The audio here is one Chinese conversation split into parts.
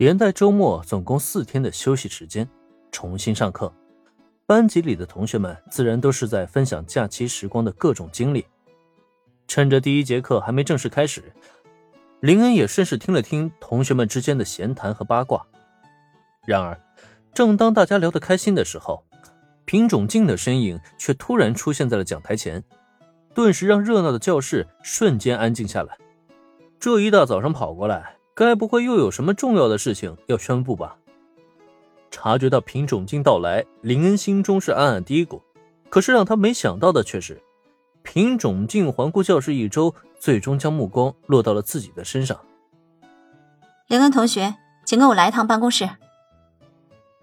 连带周末总共四天的休息时间，重新上课。班级里的同学们自然都是在分享假期时光的各种经历。趁着第一节课还没正式开始，林恩也顺势听了听同学们之间的闲谈和八卦。然而，正当大家聊得开心的时候，品种静的身影却突然出现在了讲台前，顿时让热闹的教室瞬间安静下来。这一大早上跑过来。该不会又有什么重要的事情要宣布吧？察觉到品种镜到来，林恩心中是暗暗嘀咕。可是让他没想到的却是，品种镜环顾教室一周，最终将目光落到了自己的身上。林恩同学，请跟我来一趟办公室。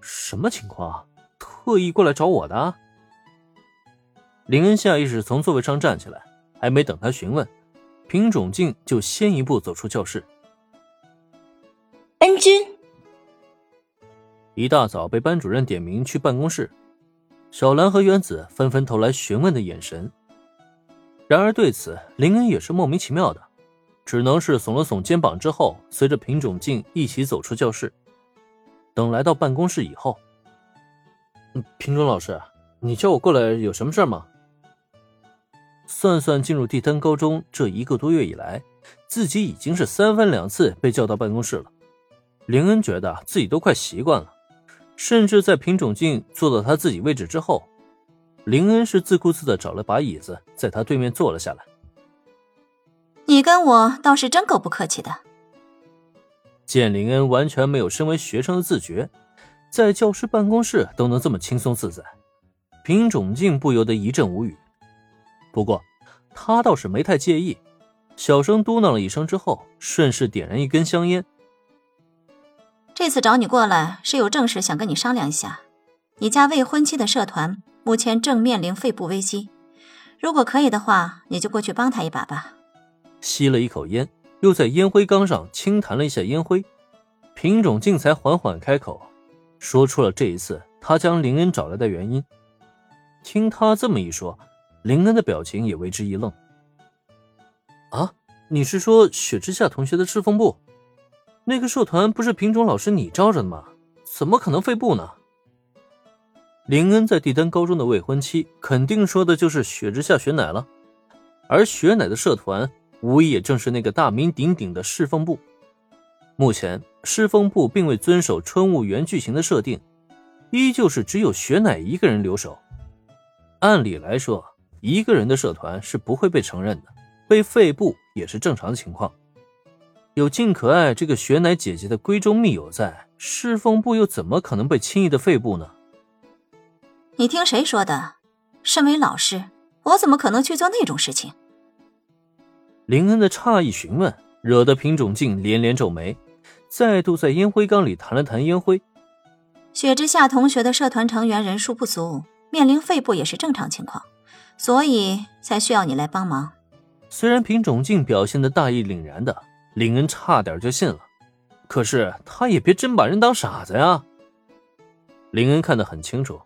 什么情况？特意过来找我的？林恩下意识从座位上站起来，还没等他询问，品种镜就先一步走出教室。恩君，一大早被班主任点名去办公室，小兰和原子纷纷投来询问的眼神。然而对此，林恩也是莫名其妙的，只能是耸了耸肩膀，之后随着品种镜一起走出教室。等来到办公室以后，品种老师，你叫我过来有什么事吗？算算进入帝丹高中这一个多月以来，自己已经是三番两次被叫到办公室了。林恩觉得自己都快习惯了，甚至在品种镜坐到他自己位置之后，林恩是自顾自的找了把椅子，在他对面坐了下来。你跟我倒是真够不客气的。见林恩完全没有身为学生的自觉，在教师办公室都能这么轻松自在，品种镜不由得一阵无语。不过他倒是没太介意，小声嘟囔了一声之后，顺势点燃一根香烟。这次找你过来是有正事想跟你商量一下。你家未婚妻的社团目前正面临肺部危机，如果可以的话，你就过去帮他一把吧。吸了一口烟，又在烟灰缸上轻弹了一下烟灰，品种静才缓缓开口，说出了这一次他将林恩找来的原因。听他这么一说，林恩的表情也为之一愣。啊，你是说雪之下同学的赤峰部？那个社团不是品种老师你招着的吗？怎么可能废部呢？林恩在帝丹高中的未婚妻，肯定说的就是雪之下雪乃了。而雪乃的社团，无疑也正是那个大名鼎鼎的侍奉部。目前，侍奉部并未遵守春雾原剧情的设定，依旧是只有雪乃一个人留守。按理来说，一个人的社团是不会被承认的，被废部也是正常的情况。有静可爱这个雪乃姐姐的闺中密友在，侍奉部又怎么可能被轻易的废部呢？你听谁说的？身为老师，我怎么可能去做那种事情？林恩的诧异询问，惹得品种静连连皱眉，再度在烟灰缸里弹了弹烟灰。雪之下同学的社团成员人数不足，面临废部也是正常情况，所以才需要你来帮忙。虽然品种静表现的大义凛然的。林恩差点就信了，可是他也别真把人当傻子呀。林恩看得很清楚，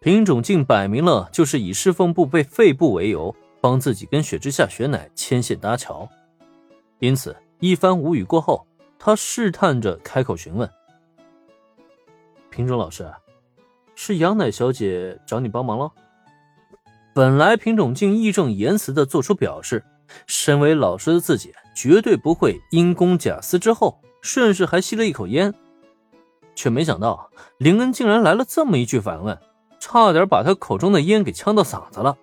品种镜摆明了就是以侍奉部被废部为由，帮自己跟雪之下雪乃牵线搭桥。因此一番无语过后，他试探着开口询问：“品种老师，是杨乃小姐找你帮忙了？”本来品种镜义正言辞的做出表示。身为老师的自己，绝对不会因公假私，之后顺势还吸了一口烟，却没想到林恩竟然来了这么一句反问，差点把他口中的烟给呛到嗓子了。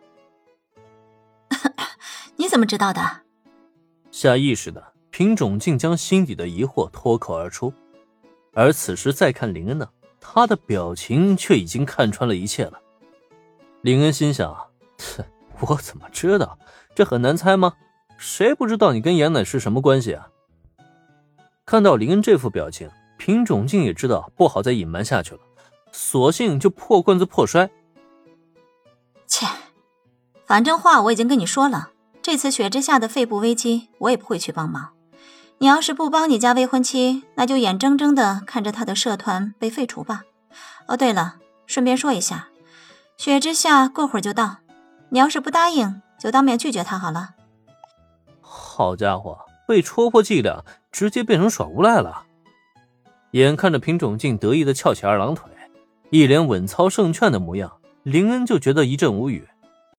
你怎么知道的？下意识的品种竟将心底的疑惑脱口而出，而此时再看林恩呢，他的表情却已经看穿了一切了。林恩心想：，切，我怎么知道？这很难猜吗？谁不知道你跟严乃是什么关系啊？看到林恩这副表情，品种静也知道不好再隐瞒下去了，索性就破罐子破摔。切，反正话我已经跟你说了，这次雪之下的肺部危机，我也不会去帮忙。你要是不帮你家未婚妻，那就眼睁睁的看着他的社团被废除吧。哦，对了，顺便说一下，雪之下过会儿就到，你要是不答应。就当面拒绝他好了。好家伙，被戳破伎俩，直接变成耍无赖了。眼看着品种静得意的翘起二郎腿，一脸稳操胜券的模样，林恩就觉得一阵无语。